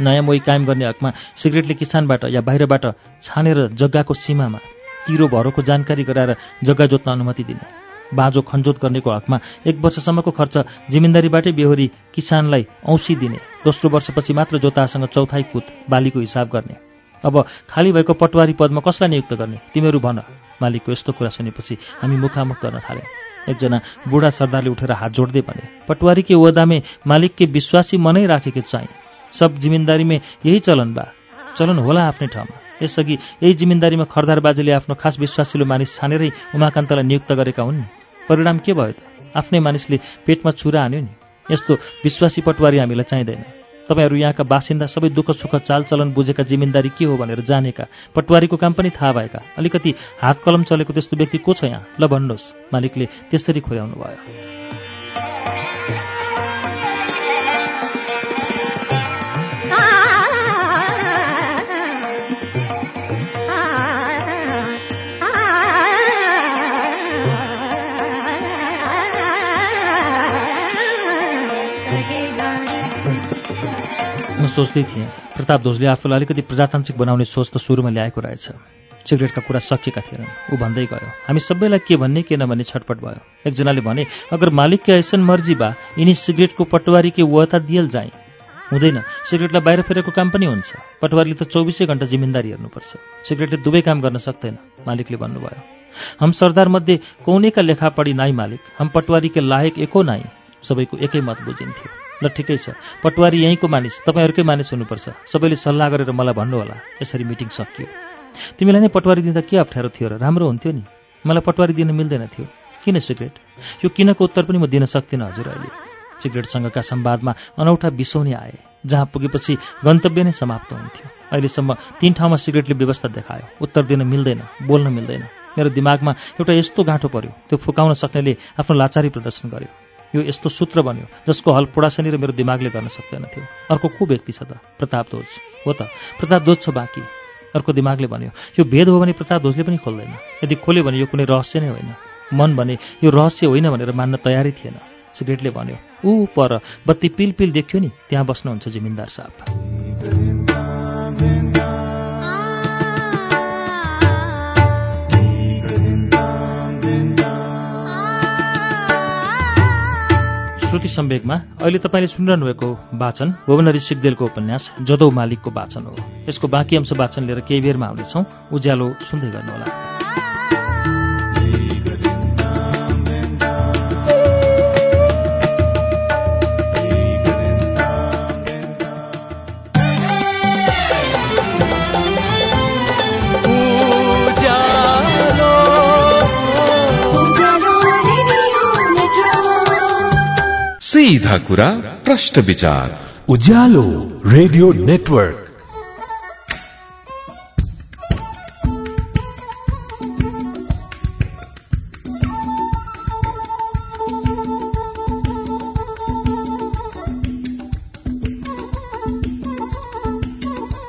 नयाँ मोही कायम गर्ने हकमा सिगरेटले किसानबाट या बाहिरबाट छानेर जग्गाको सीमामा किरो भरोको जानकारी गराएर जग्गा जोत्न अनुमति दिने। बाँझो खनजोत गर्नेको हकमा एक वर्षसम्मको खर्च जिम्मेदारीबाटै बेहोरी किसानलाई औँसी दिने दोस्रो वर्षपछि मात्र जोतासँग चौथाइ कुत बालीको हिसाब गर्ने। अब खाली भएको पटवारी पदमा कसलाई नियुक्त गर्ने? तिमीहरू भन। मालिकको यस्तो कुरा सुनेपछि हामी मुखामुख गर्न थाल्यौँ। एकजना बुढा सरदारले उठेर हात जोड्दै भने पटवारी के ओदामे मालिक के विश्वासी मनै राखेको चाहिँ। सब जिम्मेदारीमा यही चलन बा। चलन होला आफ्नै ठाउँमा। यसअघि यही जिम्मेदारीमा खरदार बाजेले आफ्नो खास विश्वासिलो मानिस छानेरै उमाकान्तलाई नियुक्त गरेका हुन्। परिणाम के भयो त? आफ्नै मानिसले पेटमा छुरा हान्यो नि। यस्तो विश्वासी पटवारी हामीलाई चाहिँदैन। तपाईँहरू यहाँका बासिन्दा सबै दुःख सुख चालचलन बुझेका जिम्मेदारी के हो भनेर जानेका पटवारीको काम पनि थाहा भएका? अलिकति हात कलम चलेको त्यस्तो व्यक्ति को छ यहाँ? ल भन्नुहोस् मालिकले त्यसरी खोर्याउनु भयो सोच्दै थिएँ। प्रताप ध्वजले आफूलाई अलिकति प्रजातान्त्रिक बनाउने सोच त सुरुमा ल्याएको रहेछ। सिगरेटका कुरा सकिएका थिएनन्। ऊ भन्दै गयो हामी सबैलाई के भन्ने के नभन्ने छटपट भयो। एकजनाले भने अगर मालिक के ऐसन मर्जी बा यिनी सिगरेटको पटवारी के वता दियल जाए हुँदैन सिगरेटलाई बाहिर फेरेको काम पनि हुन्छ। पटवारीले त चौबिसै घन्टा जिम्मेदारी हेर्नुपर्छ। सिगरेटले दुवै काम गर्न सक्दैन मालिकले भन्नुभयो। हम सरदार मध्ये कौनेका लेखा पढी नाइ मालिक हम पटवारी के लायक एको नाइ सबैको एकै मत बुझिन्थ्यो। ल ठिकै छ। पटवारी यहीँको मानिस तपाईँहरूकै मानिस हुनुपर्छ। सबैले सल्लाह गरेर मलाई भन्नुहोला। यसरी मिटिङ सकियो। तिमीलाई नै पटवारी दिँदा के अप्ठ्यारो थियो र राम्रो हुन्थ्यो नि? मलाई पटवारी दिन मिल्दैन थियो। किन सिगरेट? यो किनको उत्तर पनि म दिन सक्दिनँ हजुर अहिले। सिगरेटसँगका संवादमा अनौठा बिसौनी आए जहाँ पुगेपछि गन्तव्य नै समाप्त हुन्थ्यो। अहिलेसम्म तीन ठाउँमा सिगरेटले व्यवस्था देखायो। उत्तर दिन मिल्दैन बोल्न मिल्दैन। मेरो दिमागमा एउटा यस्तो गाँठो पर्यो। त्यो फुकाउन सक्नेले आफ्नो लाचारी प्रदर्शन गर्यो। यो यस्तो सूत्र बन्यो जसको हल पुडासनी र मेरो दिमागले गर्न सक्दैनथ्यो। अर्को को व्यक्ति छ त? प्रतापध्वज हो त। प्रतापध्वज छ बाँकी। अर्को दिमागले भन्यो यो भेद हो भने प्रतापध्वजले पनि खोल्दैन। यदि खोल्यो भने यो कुनै रहस्य नै होइन। मन भने यो रहस्य होइन भनेर मान्न तयारी थिएन। सिगरेटले भन्यो ऊ पर बत्ती पिल पिल देख्यो नि त्यहाँ बस्नुहुन्छ जिमिन्दार साहब। श्रुति सम्वेकमा अहिले तपाईँले सुनिरहनु भएको वाचन भुवनरी सिग्देलको उपन्यास जदौ मालिकको वाचन हो। यसको बाँकी अंश वाचन लिएर केही बेरमा आउनेछौँ उज्यालो सुन्दै गर्नुहोला। सीधा कुरा प्रश्न विचार। Ujyaalo radio network.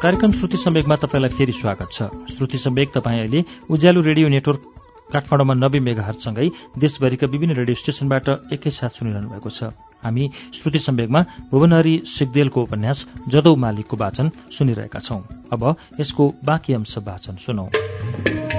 कार्यक्रम श्रुति सम्वेकमा तपाईँलाई फेरि स्वागत छ। श्रुति सम्वेक तपाईँ अहिले उज्यालो रेडियो नेटवर्क काठमाडौँमा नब्बे मेगाहरसँगै देशभरिका विभिन्न रेडियो स्टेशनबाट एकैसाथ सुनिरहनु भएको छ। हामी श्रुति सम्वेकमा भुवनहरी सिग्देलको उपन्यास जदौ मालिकको वाचन सुनिरहेका छौं। अब यसको बाँकी अंश वाचन सुनौ।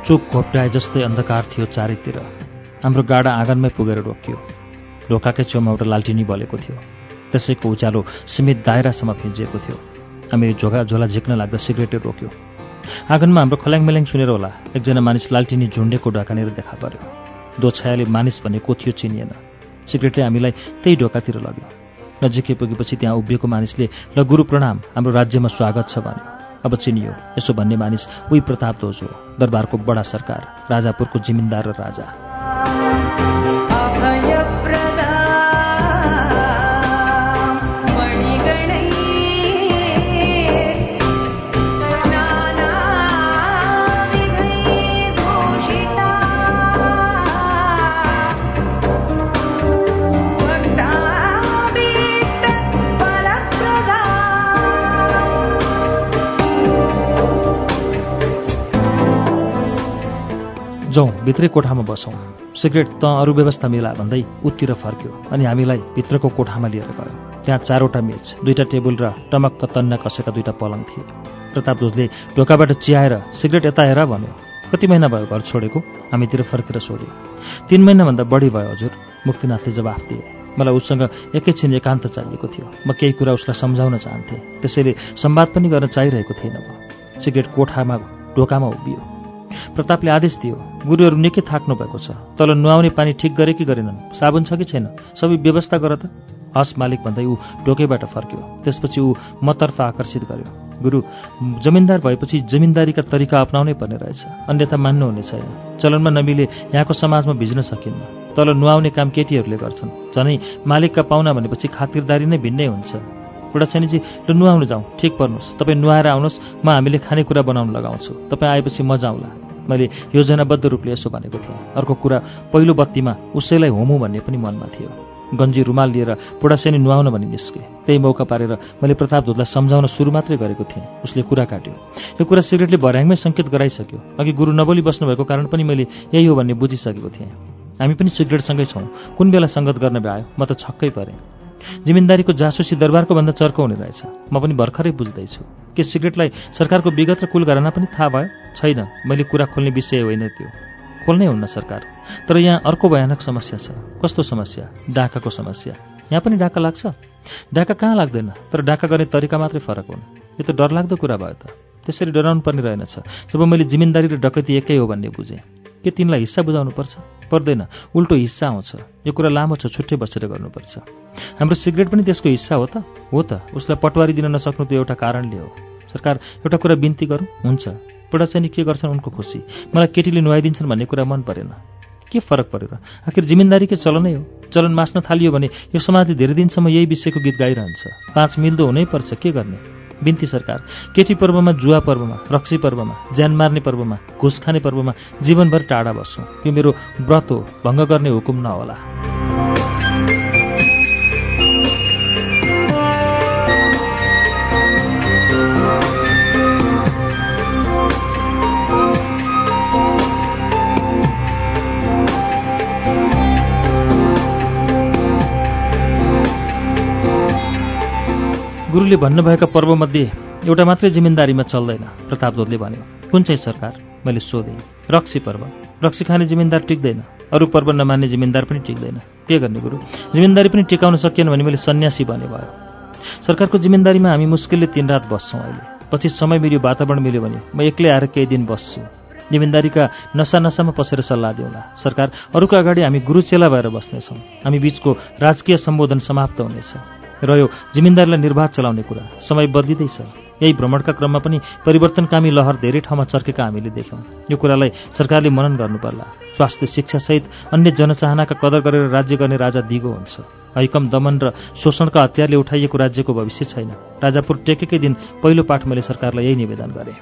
चोक घोप्टाए जस्तै अन्धकार थियो चारैतिर। हाम्रो गाडा आँगनमै पुगेर रोकियो। ढोकाकै छेउमा एउटा लालटिनी बलेको थियो। त्यसैको उज्यालो सीमित दायरासम्म फिन्जिएको थियो। हामी झोगा झोला झिक्न लाग्दा सिगरेटै रोक्यो। आँगनमा हाम्रो खल्याङ सुनेर होला एकजना मानिस लालटिनी झुन्डेको ढकानेर देखा पर्यो। दोछायाले मानिस भन्ने को थियो चिनिएन। सिगरेटले हामीलाई त्यही ढोकातिर लग्यो। नजिकै पुगेपछि त्यहाँ उभिएको मानिसले ल गुरु प्रणाम हाम्रो राज्यमा स्वागत छ भन्यो। अब चिनियो। यसो भन्ने मानिस उही प्रताप ध्वज हो दरबारको बडा सरकार राजापुरको जिमिन्दार र राजा। जाउँ भित्रै कोठामा बसौँ। सिगरेट त अरू व्यवस्था मिला भन्दै उत्तिर फर्क्यो अनि हामीलाई भित्रको कोठामा लिएर गयो। त्यहाँ चारवटा मेच दुईटा टेबल र टमक्क तन्ना कसेका दुईटा पलङ थिए। प्रतापध्वजले ढोकाबाट चियाएर सिगरेट यता हेर भन्यो कति महिना भयो घर छोडेको? हामीतिर फर्केर सोध्यो। तिन महिनाभन्दा बढी भयो हजुर मुक्तिनाथले जवाफ दिए। मलाई उसँग एकैछिन एकान्त चाहिएको थियो। म केही कुरा उसलाई सम्झाउन चाहन्थेँ। त्यसैले सम्वाद पनि गर्न चाहिरहेको थिएन म। सिगरेट कोठामा ढोकामा उभियो। प्रतापले आदेश दियो गुरुहरू निकै थाक्नु भएको छ तल नुहाउने पानी ठिक गरे कि गरेनन्? साबुन छ कि छैन? सबै व्यवस्था गर त। हस् मालिक भन्दै ऊ ढोकैबाट फर्क्यो त्यसपछि ऊ मतर्फ आकर्षित गर्यो। गुरु जमिनदार भएपछि जमिनदारीका तरिका अप्नाउनै पर्ने रहेछ अन्यथा मान्नुहुने छैन। चलनमा नमिले यहाँको समाजमा भिज्न सकिन्न। तल नुहाउने काम केटीहरूले गर्छन्। झनै मालिकका पाहुना भनेपछि खातिरदारी नै भिन्नै हुन्छ। बुढाछानीजी ल नुहाउनु जाउँ। ठिक पर्नुहोस् तपाईँ नुहाएर आउनुहोस्। म हामीले खानेकुरा बनाउन लगाउँछु। तपाईँ आएपछि म जाउँला मैले योजनाबद्ध रूपले यसो भनेको थिएँ। अर्को कुरा पहिलो बत्तीमा उसैलाई होमु भन्ने पनि मनमा थियो। गन्जी रुमाल लिएर बुढासेनी नुहाउन भनी निस्के। त्यही मौका पारेर मैले प्रताप धुतलाई सम्झाउन सुरु मात्रै गरेको थिएँ। उसले कुरा काट्यो। यो कुरा सिगरेटले भर्याङमै सङ्केत गराइसक्यो। अघि गुरु नबोली बस्नुभएको कारण पनि मैले यही हो भन्ने बुझिसकेको थिएँ। हामी पनि सिगरेटसँगै छौँ। कुन बेला सङ्गत गर्न भ्यायो? म त छक्कै परेँ। जिमिन्दारीको जासुसी दरबारको भन्दा चर्को हुने रहेछ। म पनि भर्खरै बुझ्दैछु। के सिगरेटलाई सरकारको विगत र कुलघराना पनि थाहा भयो? छैन। मैले कुरा खोल्ने विषय होइन त्यो। खोल्नै हुन्न सरकार। तर यहाँ अर्को भयानक समस्या छ। कस्तो समस्या? डाकाको समस्या। यहाँ पनि डाका लाग्छ? डाका कहाँ लाग्दैन? तर डाका गर्ने तरिका मात्रै फरक हुन्। यो त डरलाग्दो कुरा भयो त। त्यसरी डराउनु पर्ने रहेनछ। जब मैले जिमिन्दारी र डकैती एकै हो भन्ने बुझेँ के तिनलाई हिस्सा बुझाउनुपर्छ? पर्दैन। उल्टो हिस्सा आउँछ। यो कुरा लामो छ छुट्टै बसेर गर्नुपर्छ। हाम्रो सिगरेट पनि त्यसको हिस्सा हो त। हो त। उसलाई पटवारी दिन नसक्नु त एउटा कारणले हो। सरकार एउटा कुरा बिन्ती गरौँ? हुन्छ। बुढाचैनी के गर्छन् उनको खुसी? मलाई केटीले नुहाइदिन्छन् भन्ने कुरा मन परेन। के फरक परेर? आखिर जिम्मेदारीकै चलनै हो? चलन मास्न थालियो भने यो समाजले धेरै दिनसम्म यही विषयको गीत गाइरहन्छ। पाँच मिल्दो हुनै पर्छ। के गर्ने? बिन्ती सरकार। केटी पर्वमा जुवा पर्वमा रक्सी पर्वमा ज्यान मार्ने पर्वमा घुस खाने पर्वमा जीवनभर टाढा बस्छौँ यो मेरो व्रत हो। भङ्ग गर्ने हुकुम नहोला। गुरुले भन्नुभएका पर्वमध्ये एउटा मात्रै जिम्मेदारीमा चल्दैन प्रतापदोतले भन्यो। कुन चाहिँ सरकार? मैले सोधेँ। रक्सी पर्व। रक्सी खाने जिम्मेदार टिक्दैन। अरू पर्व नमान्ने जिम्मेदार पनि टिक्दैन। के गर्ने गुरु? जिम्मेदारी पनि टिकाउन सकिएन भने मैले सन्यासी बने भयो। सरकारको जिम्मेदारीमा हामी मुस्किलले दिन रात बस्छौँ अहिले। पछि समय मिल्यो वातावरण मिल्यो भने म एक्लै आएर केही दिन बस्छु। जिम्मेदारीका नसा नसामा पसेर सल्लाह दिउँला। सरकार अरूको अगाडि हामी गुरुचेला भएर बस्नेछौँ। हामी बीचको राजकीय सम्बोधन समाप्त हुनेछ। रह्यो। जिम्मेदारीलाई निर्वाह चलाउने कुरा। समय बदलिँदैछ। यही भ्रमणका क्रममा पनि परिवर्तनकामी लहर धेरै ठाउँमा चर्केका हामीले देख्यौँ। यो कुरालाई सरकारले मनन गर्नुपर्ला। स्वास्थ्य शिक्षासहित अन्य जनचाहनाका कदर गरेर राज्य गर्ने राजा दिगो हुन्छ। हैकम दमन र शोषणका हतियारले उठाइएको राज्यको भविष्य छैन। राजापुर टेकेकै दिन पहिलो पाठ मैले सरकारलाई यही निवेदन गरेँ।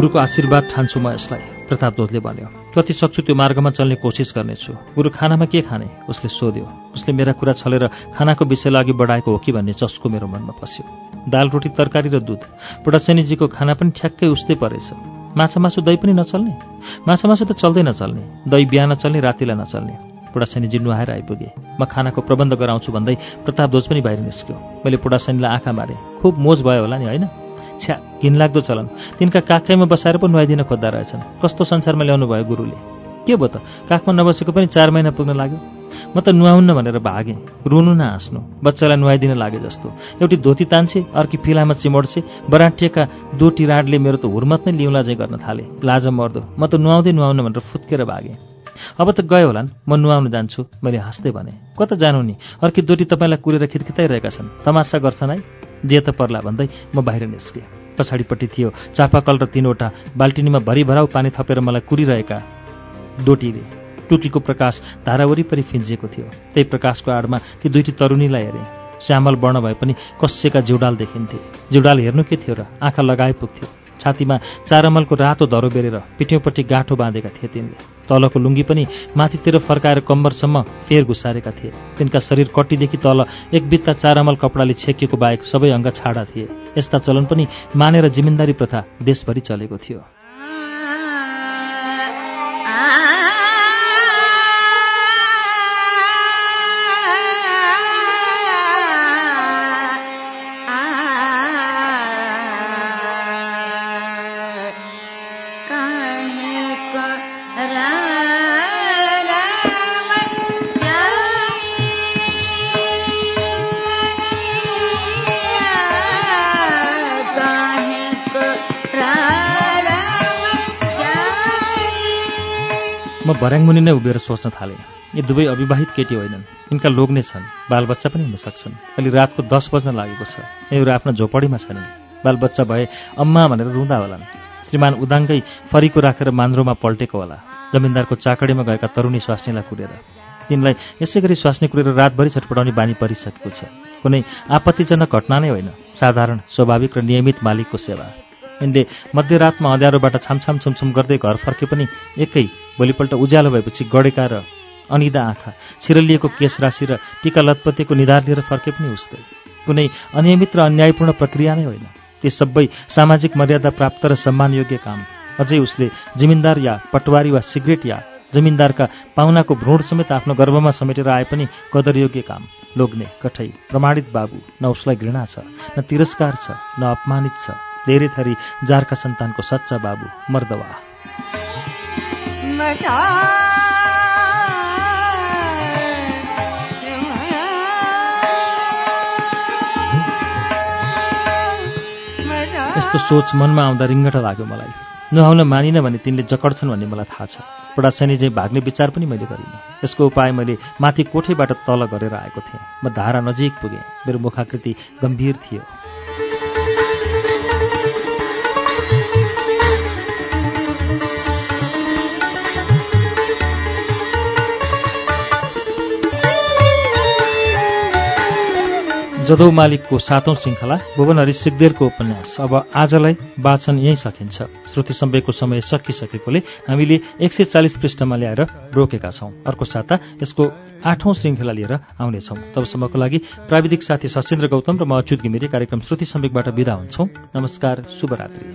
गुरुको आशीर्वाद ठान्छु म यसलाई प्रतापदोतले भन्यो। जति सक्छु त्यो मार्गमा चल्ने कोसिस गर्नेछु। गुरु खानामा के खाने? उसले सोध्यो। उसले मेरा कुरा छलेर खानाको विषयलाई अघि बढाएको हो कि भन्ने चस्को मेरो मनमा पस्यो दाल रोटी तरकारी र दुध। बुढासेनीजीको खाना पनि ठ्याक्कै उस्तै परेछ। माछा मासु दही पनि नचल्ने? माछा मासु त चल्दै नचल्ने। दही बिहान चल्ने रातिलाई नचल्ने। बुढासेनीजी नुहाएर आइपुगे। म खानाको प्रबन्ध गराउँछु भन्दै प्रतापध्वज पनि बाहिर निस्क्यो। मैले बुढासेनीलाई आँखा मारेँ। खुब मोज भयो होला नि होइन? छ्या घिनलाग्दो चलन। तिनका काखैमा बसाएर पो नुहाइदिन खोज्दा रहेछन्। कस्तो संसारमा ल्याउनु भयो गुरुले? के भयो त? काखमा नबसेको पनि चार महिना पुग्न लाग्यो? म त नुहाउन्न भनेर भागेँ। रुनु न हाँस्नु। बच्चालाई नुहाइदिन लागे जस्तो। एउटी धोती तान्छे अर्की फिलामा चिमोड्छे। बराटिएका दोटी राडले मेरो त हुर्मत नै लिउँला चाहिँ गर्न थाले। लाज मर्दो। म त नुहाउँदै नुहाउन भनेर फुत्केर भागेँ। अब त गयो होलान्। म नुहाउन जान्छु। मैले हाँस्दै भने कता जानु नि अर्की दोटी तपाईँलाई कुरेर खितखिताइरहेका छन्। तमासा गर्छन् है? जे त पर्ला भन्दै म बाहिर निस्केँ। पछाडिपट्टि थियो चापाकल र तिनवटा बाल्टिनीमा भरिभराउ पानी थपेर मलाई कुरिरहेका दोटीले टुकीको प्रकाश धारा वरिपरि फिन्जिएको थियो। त्यही प्रकाशको आडमा ती दुईटी तरुणीलाई हेरेँ। श्यामल वर्ण भए पनि कस्यका जिउडाल देखिन्थे। जिउडाल हेर्नु के थियो र आँखा लगाए पुग्थ्यो। छातीमा चारमलको रातो धरो बेरेर पिठ्यौपट्टि गाँठो बाँधेका थिए तिनले। तलको लुङ्गी पनि माथितिर फर्काएर कम्बरसम्म फेर घुसारेका थिए। तिनका शरीर कट्टीदेखि तल एक बित्ता चारमल कपडाले छेकिएको बाहेक सबै अङ्ग छाडा थिए। यस्ता चलन पनि मानेर जिम्मेदारी प्रथा देशभरि चलेको थियो। भर्याङमुनि नै उभिएर सोच्न थालेँ। यी दुवै अविवाहित केटी होइनन्। यिनका लोग्ने छन्। बालबच्चा पनि हुन सक्छन्। अहिले रातको दस बज्न लागेको छ। यिनीहरू आफ्नो झोपडीमा छन् बालबच्चा भए अम्मा भनेर रुँदा होलान्। श्रीमान उदाङ्गै फरीको राखेर मान्द्रोमा पल्टेको होला। जमिनदारको चाकडीमा गएका तरुणी स्वास्नीलाई कुरेर। तिनलाई यसै गरी स्वास्नी कुरेर रातभरि छटपटाउने बानी परिसकेको छ। कुनै आपत्तिजनक घटना नै होइन। साधारण स्वाभाविक र नियमित मालिकको सेवा। यिनले मध्यरातमा अँध्यारोबाट छामछाम छुमछुम गर्दै घर फर्के पनि एकै भोलिपल्ट उज्यालो भएपछि गडेका र अनिदा आँखा छिरलिएको केश राशि र टिका लतपतिको निधार लिएर फर्के पनि उस्तै। कुनै अनियमित र अन्यायपूर्ण प्रक्रिया नै होइन। ती सबै सामाजिक मर्यादा प्राप्त र सम्मानयोग्य काम। अझै उसले जिमिन्दार या पटवारी वा सिगरेट या जमिनदारका पाहुनाको भ्रूण समेत आफ्नो गर्भमा समेटेर आए पनि कदरयोग्य काम। लोग्ने कठै प्रमाणित बाबु न उसलाई घृणा छ न तिरस्कार छ न अपमानित छ। धेरै थरी जारका सन्तानको सच्चा बाबु मर्दवा। यस्तो सोच मनमा आउँदा रिङ्गट लाग्यो मलाई। नुहाउन मानिन भने तिनले जकड्छन् भन्ने मलाई थाहा छ। पडासैनी चाहिँ भाग्ने विचार पनि मैले गरिनँ। यसको उपाय मैले माथि कोठेबाट तल गरेर आएको थिएँ। म धारा नजिक पुगेँ। मेरो मुखाकृति गम्भीर थियो। जदौ मालिकको सातौं श्रृङ्खला भुवनहरि सिग्देरको उपन्यास। अब आजलाई वाचन यहीँ सकिन्छ। श्रुति सम्वेकको समय सकिसकेकोले हामीले एक सय चालिस पृष्ठमा ल्याएर रोकेका छौं। अर्को साता यसको आठौं श्रृङ्खला लिएर आउनेछौं। तबसम्मको लागि प्राविधिक साथी सशेन्द्र गौतम र म अच्युत घिमिरे कार्यक्रम श्रुति सम्वेकबाट विदा हुन्छौं। नमस्कार शुभरात्रि।